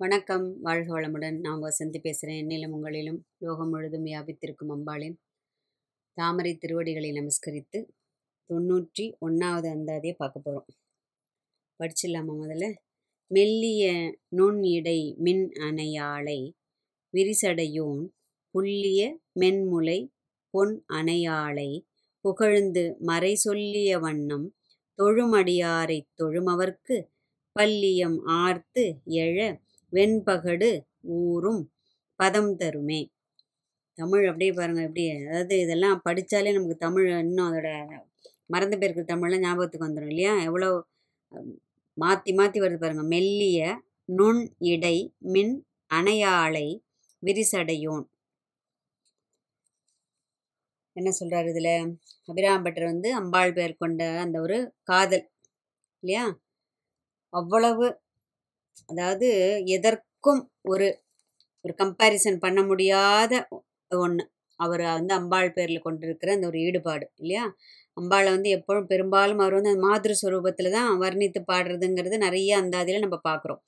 வணக்கம். வாழ்க வளமுடன். நான் வசந்தி பேசுகிறேன். என்னிலும் உங்களிலும் லோகம் முழுதும் வியாபித்திருக்கும் அம்பாளின் தாமரை திருவடிகளை நமஸ்கரித்து தொண்ணூற்றி ஒன்றாவது அந்தாதியை பார்க்க போகிறோம். படிச்சிடலாமா முதல்ல? மெல்லிய நுண் இடை மின் அணையாளை விரிசடையோன் புல்லிய மென்முலை பொன் அணையாளை புகழ்ந்து மறை சொல்லிய வண்ணம் தொழுமடியாரைத் தொழுமவர்க்கு பல்லியம் ஆர்த்து எழ வெண்பகடு ஊரும் பதம் தருமே. தமிழ் அப்படியே பாருங்கள் எப்படி அதாவது இதெல்லாம் படித்தாலே நமக்கு தமிழ் இன்னும் அதோட மறந்து போயிருக்கிற தமிழ்லாம் ஞாபகத்துக்கு வந்துடும் இல்லையா? எவ்வளோ மாற்றி மாற்றி வருது பாருங்கள் மெல்லிய நுண் இடை மின் அணையாளை விரிசடையோன். என்ன சொல்கிறார் இதில்? அபிராம்பட்டர் வந்து அம்பாள் பெயர் கொண்ட அந்த ஒரு காதல் இல்லையா? அவ்வளவு அதாவது எதற்கும் ஒரு ஒரு கம்பேரிசன் பண்ண முடியாத ஒன்று அவர் வந்து அம்பாள் பேரில் கொண்டிருக்கிற அந்த ஒரு ஈடுபாடு இல்லையா? அம்பாளை வந்து எப்பொழுதும் பெரும்பாலும் அவர் வந்து அந்த மாதிரி சுரூபத்தில் தான் வர்ணித்து பாடுறதுங்கிறது நிறைய அந்த அதில் நம்ம பார்க்குறோம்.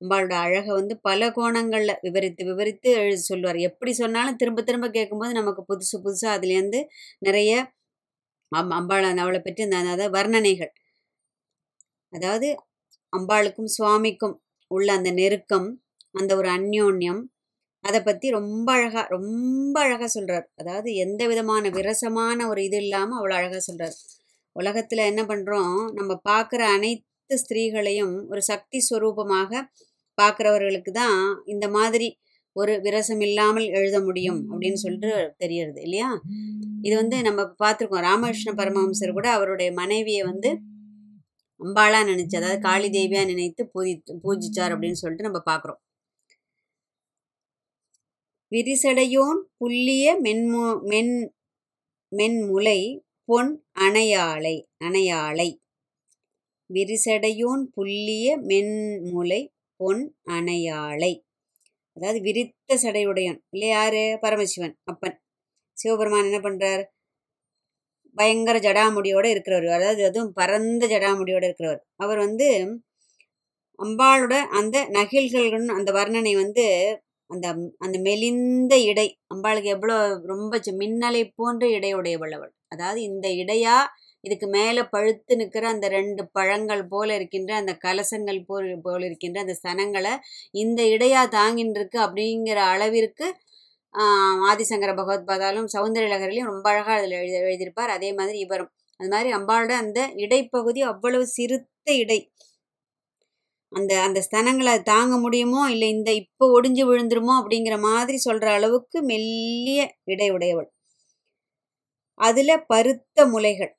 அம்பாளோட அழகை வந்து பல கோணங்களில் விவரித்து விவரித்து எழுதி சொல்லுவார். எப்படி சொன்னாலும் திரும்ப திரும்ப கேட்கும்போது நமக்கு புதுசு புதுசாக அதுலேருந்து நிறைய அம் அம்பாள் அவளை பற்றி அந்த அதாவது வர்ணனைகள். அதாவது அம்பாளுக்கும் சுவாமிக்கும் உள்ள அந்த நெருக்கம் அந்த ஒரு அந்யோன்யம் அதை பற்றி ரொம்ப அழகாக ரொம்ப அழகாக சொல்கிறார் அதாவது எந்த விதமான விரசமான ஒரு இது இல்லாமல் அவ்வளோ அழகாக சொல்கிறார் உலகத்தில் என்ன பண்ணுறோம் நம்ம பார்க்குற அனைத்து ஸ்திரீகளையும் ஒரு சக்தி ஸ்வரூபமாக பார்க்குறவர்களுக்கு தான் இந்த மாதிரி ஒரு விரசம் இல்லாமல் எழுத முடியும் அப்படின்னு சொல்லிட்டு தெரியறது இல்லையா? இது வந்து நம்ம பார்த்துருக்கோம். ராமகிருஷ்ண பரமஹம்சர் கூட அவருடைய மனைவியை வந்து அம்பாளா நினைச்சு அதாவது காளி தேவியா நினைத்து பூஜி பூஜிச்சார் அப்படின்னு சொல்லிட்டு நம்ம பார்க்குறோம் விரிசடையோன் புல்லிய மென்மு மென் மென்முலை பொன் அணையாளை அணையாளை. விரிசடையோன் புல்லிய மென்முலை பொன் அணையாளை. அதாவது விரித்த சடையுடையன். இல்லை யாரு? பரமசிவன் அப்பன். சிவபெருமான் என்ன பண்றார்? பயங்கர ஜடாமுடியோடு இருக்கிறவர். அதாவது அதுவும் பரந்த ஜடாமுடியோடு இருக்கிறவர். அவர் வந்து அம்பாளோட அந்த நகில்கள் அந்த வர்ணனை வந்து அந்த அந்த மெலிந்த இடை. அம்பாளுக்கு எவ்வளோ ரொம்ப மின்னலை போன்ற இடையுடையவள் அவள். அதாவது இந்த இடையா இதுக்கு மேலே பழுத்து நிற்கிற அந்த ரெண்டு பழங்கள் போல இருக்கின்ற அந்த கலசங்கள் போல் போல் இருக்கின்ற அந்த சனங்களை இந்த இடையா தாங்கின்றிருக்கு அப்படிங்கிற அளவிற்கு ஆதிசங்கர பகவத்பாதாலும் சௌந்தரலகரிலையும் ரொம்ப அழகாக அதில் எழுதி எழுதியிருப்பார். அதே மாதிரி இவரும். அது மாதிரி அம்பாளோட அந்த இடைப்பகுதி அவ்வளவு சிறுத்த இடை. அந்த அந்த ஸ்தனங்களை தாங்க முடியுமோ இல்லை இந்த இப்போ ஒடிஞ்சு விழுந்துருமோ அப்படிங்கிற மாதிரி சொல்கிற அளவுக்கு மெல்லிய இடை உடையவள். அதில் பருத்த முலைகள்.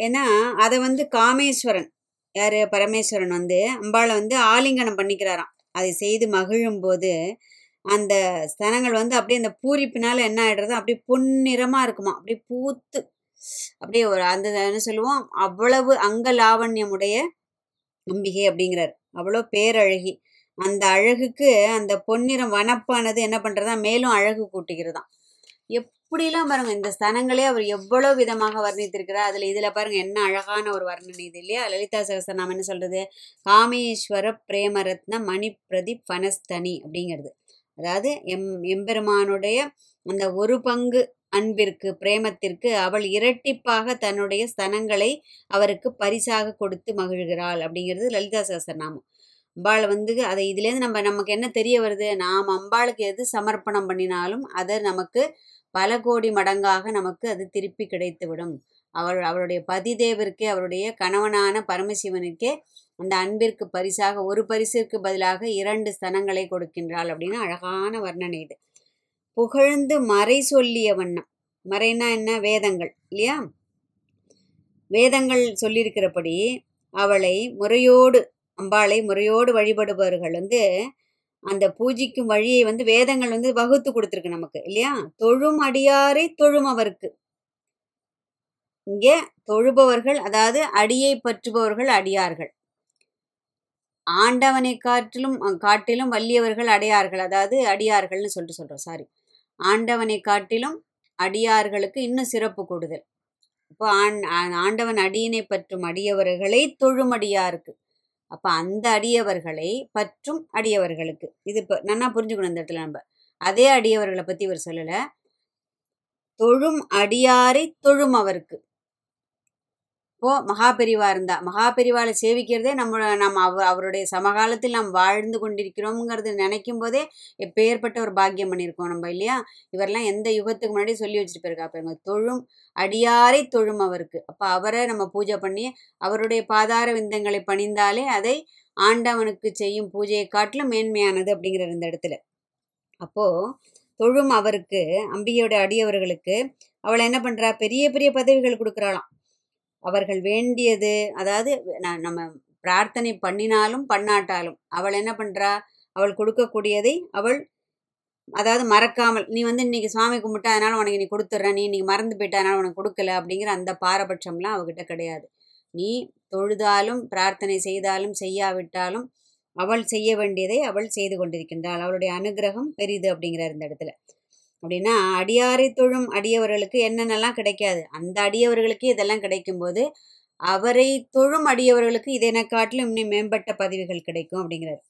ஏன்னா அதை வந்து காமேஸ்வரன் யார்? பரமேஸ்வரன் வந்து அம்பாளை வந்து ஆலிங்கனம் பண்ணிக்கிறாராம். அதை செய்து மகிழும் போது அந்த ஸ்தனங்கள் வந்து அப்படியே அந்த பூரிப்பினால என்ன ஆகிடுறது அப்படியே பொன்னிறமாக இருக்குமா? அப்படியே பூத்து அப்படியே ஒரு அந்த என்ன சொல்லுவோம்? அவ்வளவு அங்க லாவண்யமுடைய அம்பிகை அப்படிங்கிறார். அவ்வளோ பேரழகி. அந்த அழகுக்கு அந்த பொன்னிறம் வனப்பானது என்ன பண்ணுறதா மேலும் அழகு கூட்டுகிறதாம் எப்படிலாம் பாருங்க இந்த ஸ்தனங்களே அவர் எவ்வளோ விதமாக வர்ணித்திருக்கிறார். அதில் இதில் பாருங்க என்ன அழகான ஒரு வர்ணனை இது இல்லையா? லலிதா சகசநாமம் என்ன சொல்றது? காமேஸ்வர பிரேமரத்ன மணி பிரதீப் பனஸ்தனி அப்படிங்கிறது. அதாவது எம் எம்பெருமானுடைய அந்த ஒரு பங்கு அன்பிற்கு பிரேமத்திற்கு அவள் இரட்டிப்பாக தன்னுடைய ஸ்தனங்களை அவருக்கு பரிசாக கொடுத்து மகிழ்கிறாள் அப்படிங்கிறது லலிதா சகசரநாமம். அம்பாள் வந்து அதை இதுலேருந்து நம்ம நமக்கு என்ன தெரிய வருது? நாம் அம்பாளுக்கு எது சமர்ப்பணம் பண்ணினாலும் அதை நமக்கு பல கோடி மடங்காக நமக்கு அது திருப்பி கிடைத்துவிடும். அவர் அவருடைய பதிதேவருக்கே அவருடைய கணவனான பரமசிவனுக்கே அந்த அன்பிற்கு பரிசாக ஒரு பரிசிற்கு பதிலாக இரண்டு ஸ்தனங்களை கொடுக்கின்றாள் அப்படின்னு அழகான வர்ணனை இது. புகழ்ந்து மறை சொல்லிய வண்ணம். மறைனா என்ன? வேதங்கள் இல்லையா? வேதங்கள் சொல்லியிருக்கிறபடி அவளை முறையோடு அம்பாளை முறையோடு வழிபடுபவர்கள் வந்து அந்த பூஜிக்கும் வழியை வந்து வேதங்கள் வந்து வகுத்து கொடுத்துருக்கு நமக்கு இல்லையா? தொழும் அடியாரை தொழும் அவருக்கு. இங்கே தொழுபவர்கள் அதாவது அடியை பற்றுபவர்கள் அடியார்கள். ஆண்டவனை காட்டிலும் காட்டிலும் வல்லியவர்கள் அடையார்கள். அதாவது அடியார்கள்னு சொல்லிட்டு சொல்கிறோம் சாரி ஆண்டவனை காட்டிலும் அடியார்களுக்கு இன்னும் சிறப்பு கூடுதல். இப்போ ஆண் ஆண்டவன் அடியினை பற்றும் அடியவர்களை தொழுமடியாருக்கு. அப்போ அந்த அடியவர்களை பற்றும் அடியவர்களுக்கு. இது இப்போ நன்னா புரிஞ்சுக்கணும் இந்த இடத்துல நம்ம. அதே அடியவர்களை பற்றி இவர் சொல்லலை. தொழும் அடியாரை தொழும் அவருக்கு. இப்போ மகாபெரிவா இருந்தா மகாபெரிவாளை சேவிக்கிறதே நம்ம நம்ம அவ அவருடைய சமகாலத்தில் நாம் வாழ்ந்து கொண்டிருக்கிறோம்ங்கிறது நினைக்கும் போதே எப்பேற்பட்ட ஒரு பாக்கியம் பண்ணியிருக்கோம் நம்ம இல்லையா? இவரெல்லாம் எந்த யுகத்துக்கு முன்னாடி சொல்லி வச்சுட்டு போயிருக்கா? பாருங்க தொழும் அடியாரை தொழும் அவருக்கு. அப்போ அவரை நம்ம பூஜை பண்ணி அவருடைய பாதார விந்தங்களை பணிந்தாலே அதை ஆண்டவனுக்கு செய்யும் பூஜையை காட்டிலும் மேன்மையானது அப்படிங்கிற இந்த இடத்துல. அப்போ தொழும் அவருக்கு அம்பிகையோட அடியவர்களுக்கு அவளை என்ன பண்றா? பெரிய பெரிய பதவிகள் கொடுக்குறாளாம். அவர்கள் வேண்டியது அதாவது நம்ம பிரார்த்தனை பண்ணினாலும் பண்ணாட்டாலும் அவள் என்ன பண்ணுறா அவள் கொடுக்கக்கூடியதை அவள் அதாவது மறக்காமல் நீ வந்து இன்னைக்கு சுவாமி கும்பிட்டா அதனால் உனக்கு நீ கொடுத்துட்றேன் நீ இன்னைக்கு மறந்து போயிட்டா அதனால் உனக்கு கொடுக்கல அப்படிங்கிற அந்த பாரபட்சம்லாம் அவகிட்ட கிடையாது. நீ தொழுதாலும் பிரார்த்தனை செய்தாலும் செய்யாவிட்டாலும் அவள் செய்ய வேண்டியதை அவள் செய்து கொண்டிருக்கின்றாள். அவளுடைய அனுகிரகம் பெரிது அப்படிங்கிறார் இந்த இடத்துல. அப்படின்னா அடியாரை தொழும் அடியவர்களுக்கு என்னென்னலாம் கிடைக்காது? அந்த அடியவர்களுக்கு இதெல்லாம் கிடைக்கும்போது அவரை தொழும் அடியவர்களுக்கு இதனை காட்டிலும் இன்னும் மேம்பட்ட பதவிகள் கிடைக்கும் அப்படிங்கிறார்.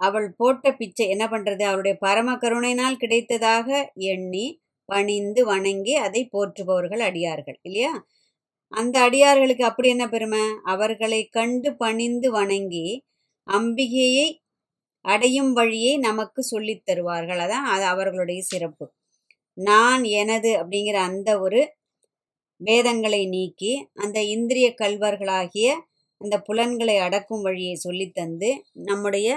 அவள் போட்ட பிச்சை என்ன பண்ணுறது அவளுடைய பரம கருணையினால் கிடைத்ததாக எண்ணி பணிந்து வணங்கி அதை போற்றுபவர்கள் அடியார்கள் இல்லையா? அந்த அடியார்களுக்கு அப்படி என்ன பெருமை? அவர்களை கண்டு பணிந்து வணங்கி அம்பிகையை அடையும் வழியை நமக்கு சொல்லித் தருவார்கள். அதான் அது அவர்களுடைய சிறப்பு. நான் எனது அப்படிங்கிற அந்த ஒரு வேதங்களை நீக்கி அந்த இந்திரிய கல்வர்களாகிய அந்த புலன்களை அடக்கும் வழியை சொல்லித் தந்து நம்முடைய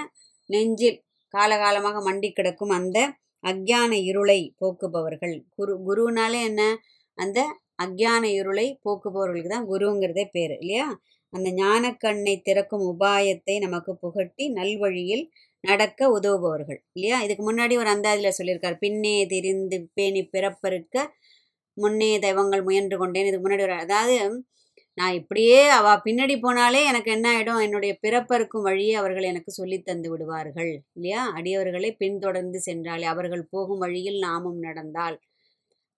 நெஞ்சில் காலகாலமாக மண்டி கிடக்கும் அந்த அக்ஞான இருளை போக்குபவர்கள். குரு குருனாலே என்ன? அந்த அக்ஞான இருளை போக்குபவர்களுக்கு தான் குருங்கிறதே பேர் இல்லையா? அந்த ஞானக்கண்ணை திறக்கும் உபாயத்தை நமக்கு புகட்டி நல்வழியில் நடக்க உதவுபவர்கள் இல்லையா? இதுக்கு முன்னாடி ஒரு அந்தாதியில் சொல்லியிருக்கார் பின்னே தெரிந்து பேணி பிறப்பருக்க முன்னே தெய்வங்கள் முயன்று கொண்டேன். இதுக்கு முன்னாடி ஒரு அதாவது நான் இப்படியே அவ பின்னாடி போனாலே எனக்கு என்ன ஆகிடும் என்னுடைய பிறப்பருக்கும் வழியை அவர்கள் எனக்கு சொல்லித் தந்து விடுவார்கள் இல்லையா? அடியவர்களை பின்தொடர்ந்து சென்றாலே அவர்கள் போகும் வழியில் நாமும் நடந்தால்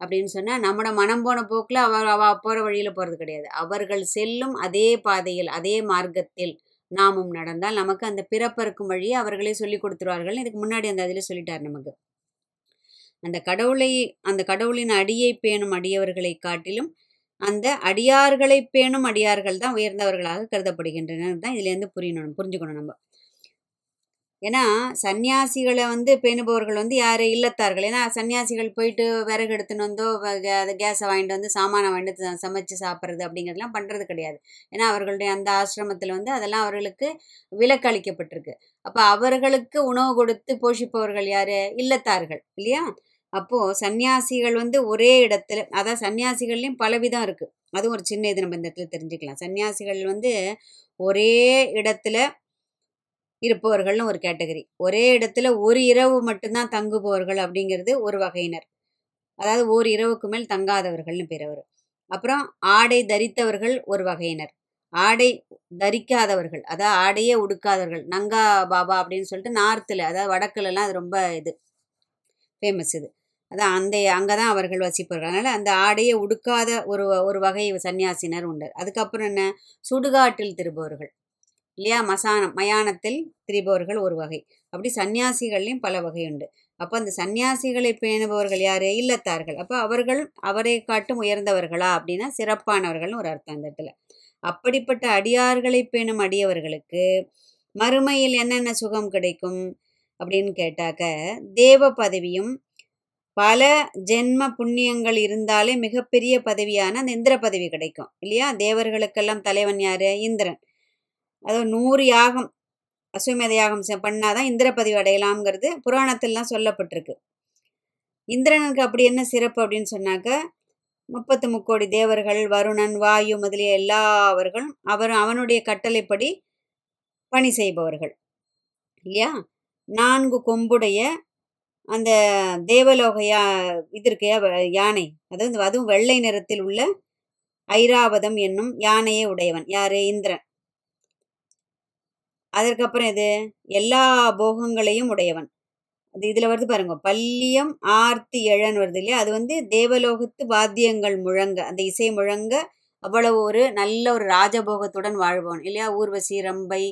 அப்படின்னு சொன்னால் நம்மட மனம் போன போக்கில் அவ அவ போகிற வழியில் போகிறது கிடையாது. அவர்கள் செல்லும் அதே பாதையில் அதே மார்க்கத்தில் நாமும் நடந்தால் நமக்கு அந்த பிறப்பறுக்கும் வழியை அவர்களே சொல்லி கொடுத்துருவார்கள். இதுக்கு முன்னாடி அந்த அதில் சொல்லிட்டார் நமக்கு. அந்த கடவுளை அந்த கடவுளின் அடியை பேணும் அடியவர்களை காட்டிலும் அந்த அடியார்களை பேணும் அடியார்கள் தான் உயர்ந்தவர்களாக கருதப்படுகின்றனர். தான் இதுலேருந்து புரியணும் புரிஞ்சுக்கணும் நம்ம. ஏன்னா சன்னியாசிகளை வந்து பேணுபவர்கள் வந்து யார்? இல்லத்தார்கள். ஏன்னா சன்னியாசிகள் போயிட்டு விறகு எடுத்துன்னு வந்தோ அதை கே- கேஸை வாங்கிட்டு வந்து சாமானை வாங்கிட்டு வந்து சமைச்சு சாப்பிட்றது அப்படிங்கிறதுலாம் பண்ணுறது கிடையாது. ஏன்னா அவர்களுடைய அந்த ஆசிரமத்தில் வந்து அதெல்லாம் அவர்களுக்கு விலக்கு அளிக்கப்பட்டிருக்கு. அப்போ அவர்களுக்கு உணவு கொடுத்து போஷிப்பவர்கள் யார்? இல்லத்தார்கள். இல்லையா? அப்போது சன்னியாசிகள் வந்து ஒரே இடத்துல அதான் சன்னியாசிகள்லேயும் பலவிதம் இருக்குது அதுவும் ஒரு சின்ன இது நம்ம இந்த இடத்துல தெரிஞ்சுக்கலாம். சன்னியாசிகள் வந்து ஒரே இடத்துல இருப்பவர்கள்னு ஒரு கேட்டகரி. ஒரே இடத்துல ஒரு இரவு மட்டும்தான் தங்குபவர்கள் அப்படிங்கிறது ஒரு வகையினர். அதாவது ஓர் இரவுக்கு மேல் தங்காதவர்கள்னு பேர் அவர். அப்புறம் ஆடை தரித்தவர்கள் ஒரு வகையினர். ஆடை தரிக்காதவர்கள் அதாவது ஆடையே உடுக்காதவர்கள். நங்கா பாபா அப்படின்னு சொல்லிட்டு நார்த்தில் அதாவது வடக்குலலாம் அது ரொம்ப இது ஃபேமஸ் இது. அதான் அந்த அங்கே தான் அவர்கள் வசிப்பார்கள் அதனால் அந்த ஆடையை உடுக்காத ஒரு ஒரு வகை சன்னியாசினர் உண்டு. அதுக்கப்புறம் என்ன? சுடுகாட்டில் திருபவர்கள் இல்லையா? மசானம் மயானத்தில் திரிபவர்கள் ஒரு வகை. அப்படி சன்னியாசிகள்லையும் பல வகை உண்டு. அப்போ அந்த சன்னியாசிகளை பேணுபவர்கள் யார்? இல்லத்தார்கள். அப்போ அவர்கள் அவரை காட்டும் உயர்ந்தவர்களா? அப்படின்னா சிறப்பானவர்கள்னு ஒரு அர்த்தம் அந்த இடத்துல. அப்படிப்பட்ட அடியார்களை பேணும் அடியவர்களுக்கு மறுமையில் என்னென்ன சுகம் கிடைக்கும் அப்படின்னு கேட்டாக்க தேவ பதவியும் பல ஜென்ம புண்ணியங்கள் இருந்தாலே மிகப்பெரிய பதவியான அந்த இந்திர பதவி கிடைக்கும். இல்லையா? தேவர்களுக்கெல்லாம் தலைவன் யாரு? இந்திரன். அதாவது நூறு யாகம் அஸ்வமேத யாகம் செ- பண்ணாதான் இந்திரப்பதிவு அடையலாம்ங்கிறது புராணத்திலாம் சொல்லப்பட்டிருக்கு. இந்திரனுக்கு அப்படி என்ன சிறப்பு அப்படின்னு சொன்னாக்க முப்பத்து முக்கோடி தேவர்கள் வருணன் வாயு முதலிய எல்லாவர்களும் அவர் அவனுடைய கட்டளைப்படி பணி செய்பவர்கள். இல்லையா? நான்கு கொம்புடைய அந்த தேவலோக யா இது இருக்கு யானை அதாவது அதுவும் வெள்ளை நிறத்தில் உள்ள ஐராவதம் என்னும் யானையை உடையவன். யாரு? இந்திரன். அதற்கப்புறம் இது எல்லா போகங்களையும் உடையவன். அது இதில் வருது பாருங்க. பல்லியம் ஆர்த்தி எழன் வருது இல்லையா? அது வந்து தேவலோகத்து வாத்தியங்கள் முழங்க அந்த இசை முழங்க அவ்வளவு ஒரு நல்ல ஒரு ராஜபோகத்துடன் வாழ்பவன் இல்லையா? ஊர்வசி ரம்பை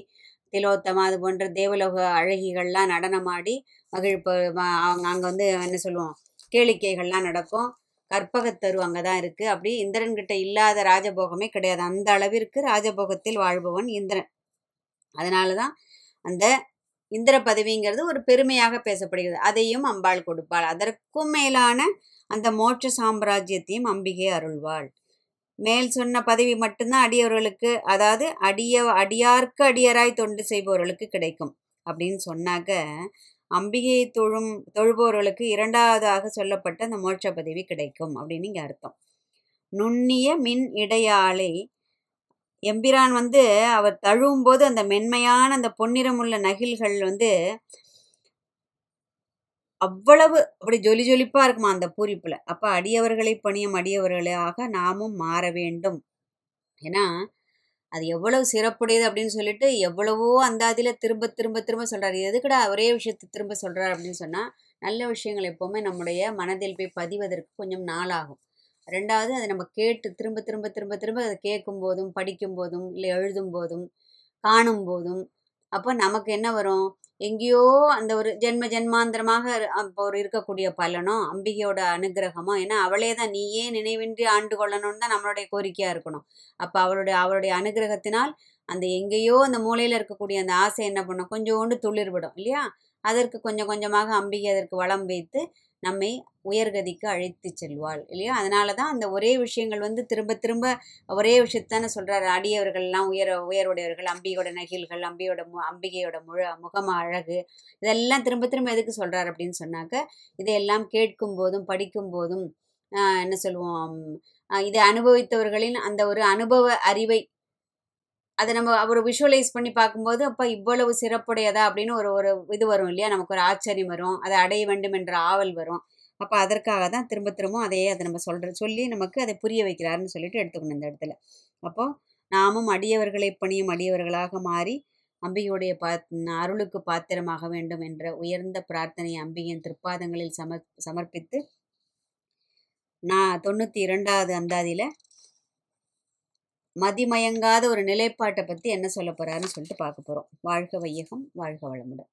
திலோத்தமா அது போன்ற தேவலோக அழகிகள்லாம் நடனமாடி மகிழ்ப்பு அவங்க அங்கே வந்து என்ன சொல்லுவோம்? கேளிக்கைகள்லாம் நடக்கும். கற்பகத்தரு அங்கே தான் இருக்குது அப்படி இந்திரன்கிட்ட இல்லாத ராஜபோகமே கிடையாது. அந்த அளவிற்கு ராஜபோகத்தில் வாழ்பவன் இந்திரன். அதனால தான் அந்த இந்திர பதவிங்கிறது ஒரு பெருமையாக பேசப்படுகிறது. அதையும் அம்பாள் கொடுப்பாள். அதற்கும் மேலான அந்த மோட்ச சாம்ராஜ்யத்தையும் அம்பிகை அருள்வாள். மேல் சொன்ன பதவி மட்டும்தான் அடியவர்களுக்கு அதாவது அடிய அடியார்க்கு அடியராய் தொண்டு செய்பவர்களுக்கு கிடைக்கும் அப்படின்னு சொன்னாக்க அம்பிகையை தொழும் தொழுபவர்களுக்கு இரண்டாவதாக சொல்லப்பட்ட அந்த மோட்ச பதவி கிடைக்கும் அப்படின்னு இங்கே அர்த்தம். நுண்ணிய மின் இடையாளை எம்பிரான் வந்து அவர் தழுவும் போது அந்த மென்மையான அந்த பொன்னிறமுள்ள நகில்கள் வந்து அவ்வளவு அப்படி ஜொலி ஜொலிப்பா இருக்குமா அந்த பூரிப்புல. அப்ப அடியவர்களை பணியும் அடியவர்களாக நாமும் மாற வேண்டும். ஏன்னா அது எவ்வளவு சிறப்புடையது அப்படின்னு சொல்லிட்டு எவ்வளவோ அந்த அதில் திரும்ப திரும்ப திரும்ப சொல்கிறார் எதுக்கடா ஒரே விஷயத்தை திரும்ப சொல்கிறார் அப்படின்னு சொன்னால் நல்ல விஷயங்கள் எப்போவுமே நம்முடைய மனதில் போய் பதிவதற்கு கொஞ்சம் நாளாகும். ரெண்டாவது அதை நம்ம கேட்டு திரும்ப திரும்ப திரும்ப திரும்ப அதை கேட்கும் போதும் படிக்கும் போதும் இல்லை எழுதும் போதும் காணும் போதும் அப்போ நமக்கு என்ன வரும்? எங்கேயோ அந்த ஒரு ஜென்ம ஜென்மாந்திரமாக அப்போ ஒரு இருக்கக்கூடிய பலனோ அம்பிகையோட அனுகிரகமோ ஏன்னா அவளே தான். நீயே நினைவின்றி ஆண்டு கொள்ளணும்னு தான் நம்மளுடைய கோரிக்கையாக இருக்கணும். அப்போ அவளுடைய அவளுடைய அனுகிரகத்தினால் அந்த எங்கேயோ அந்த மூலையில் இருக்கக்கூடிய அந்த ஆசை என்ன பண்ணும்? கொஞ்சோண்டு துளிர்விடும் இல்லையா? அதற்கு கொஞ்சம் கொஞ்சமாக அம்பிகை அதற்கு வளம் வைத்து நம்மை உயர்கதிக்கு அழைத்து செல்வாள் இல்லையா? அதனால தான் அந்த ஒரே விஷயங்கள் வந்து திரும்ப திரும்ப ஒரே விஷயத்தானே சொல்கிறார் அடியவர்கள்லாம் உயர உயர்வுடையவர்கள் அம்பிகையோட நகில்கள் அம்பியோட மு அம்பிகையோட முழ முகம அழகு இதெல்லாம் திரும்ப திரும்ப எதுக்கு சொல்கிறார் அப்படின்னு சொன்னாக்க இதையெல்லாம் கேட்கும் போதும் படிக்கும் போதும் என்ன சொல்லுவோம் இதை அனுபவித்தவர்களின் அந்த ஒரு அனுபவ அறிவை அதை நம்ம ஒரு விஷுவலைஸ் பண்ணி பார்க்கும்போது அப்போ இவ்வளவு சிறப்புடையதா? அப்படின்னு ஒரு ஒரு இது வரும் இல்லையா? நமக்கு ஒரு ஆச்சரியம் வரும். அதை அடைய வேண்டும் என்ற ஆவல் வரும். அப்போ அதற்காக தான் திரும்ப திரும்ப அதையே அதை நம்ம சொல்ற சொல்லி நமக்கு அதை புரிய வைக்கிறாருன்னு சொல்லிட்டு எடுத்துக்கணும் இந்த இடத்துல. அப்போ நாமும் அடியவர்களை பணியும் அடியவர்களாக மாறி அம்பிகையுடைய பாத் அருளுக்கு பாத்திரமாக வேண்டும் என்ற உயர்ந்த பிரார்த்தனை அம்பிகையின் திருப்பாதங்களில் சமர் சமர்ப்பித்து நான் தொண்ணூற்றி இரண்டாவது அந்தாதியில் மதிமயங்காத ஒரு நிலைப்பாட்டை பற்றி என்ன சொல்ல போகிறாருன்னு சொல்லிட்டு பார்க்க போகிறோம் வாழ்க வையகம் வாழ்க வளமுடன்.